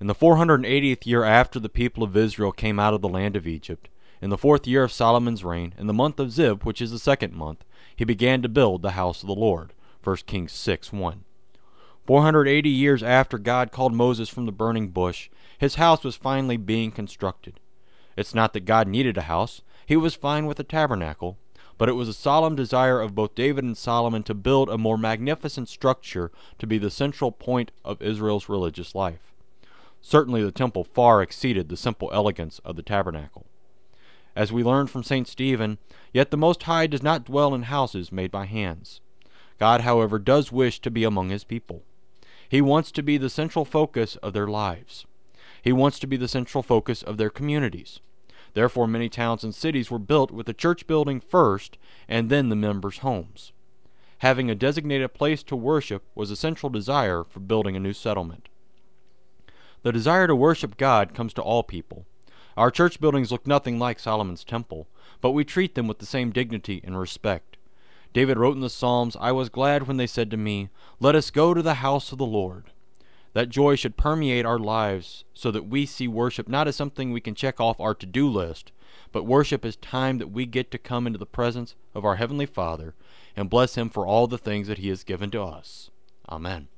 In the 480th year after the people of Israel came out of the land of Egypt, in the fourth year of Solomon's reign, in the month of Ziv, which is the second month, he began to build the house of the Lord. 1 Kings 6 1. 480 years after God called Moses from the burning bush, his house was finally being constructed. It's not that God needed a house, he was fine with a tabernacle, but it was a solemn desire of both David and Solomon to build a more magnificent structure to be the central point of Israel's religious life. Certainly the temple far exceeded the simple elegance of the tabernacle. As we learn from St. Stephen, yet the Most High does not dwell in houses made by hands. God, however, does wish to be among his people. He wants to be the central focus of their lives. He wants to be the central focus of their communities. Therefore, many towns and cities were built with the church building first and then the members' homes. Having a designated place to worship was a central desire for building a new settlement. The desire to worship God comes to all people. Our church buildings look nothing like Solomon's temple, but we treat them with the same dignity and respect. David wrote in the Psalms, I was glad when they said to me, Let us go to the house of the Lord. That joy should permeate our lives so that we see worship not as something we can check off our to do list, but worship as time that we get to come into the presence of our Heavenly Father and bless Him for all the things that He has given to us. Amen.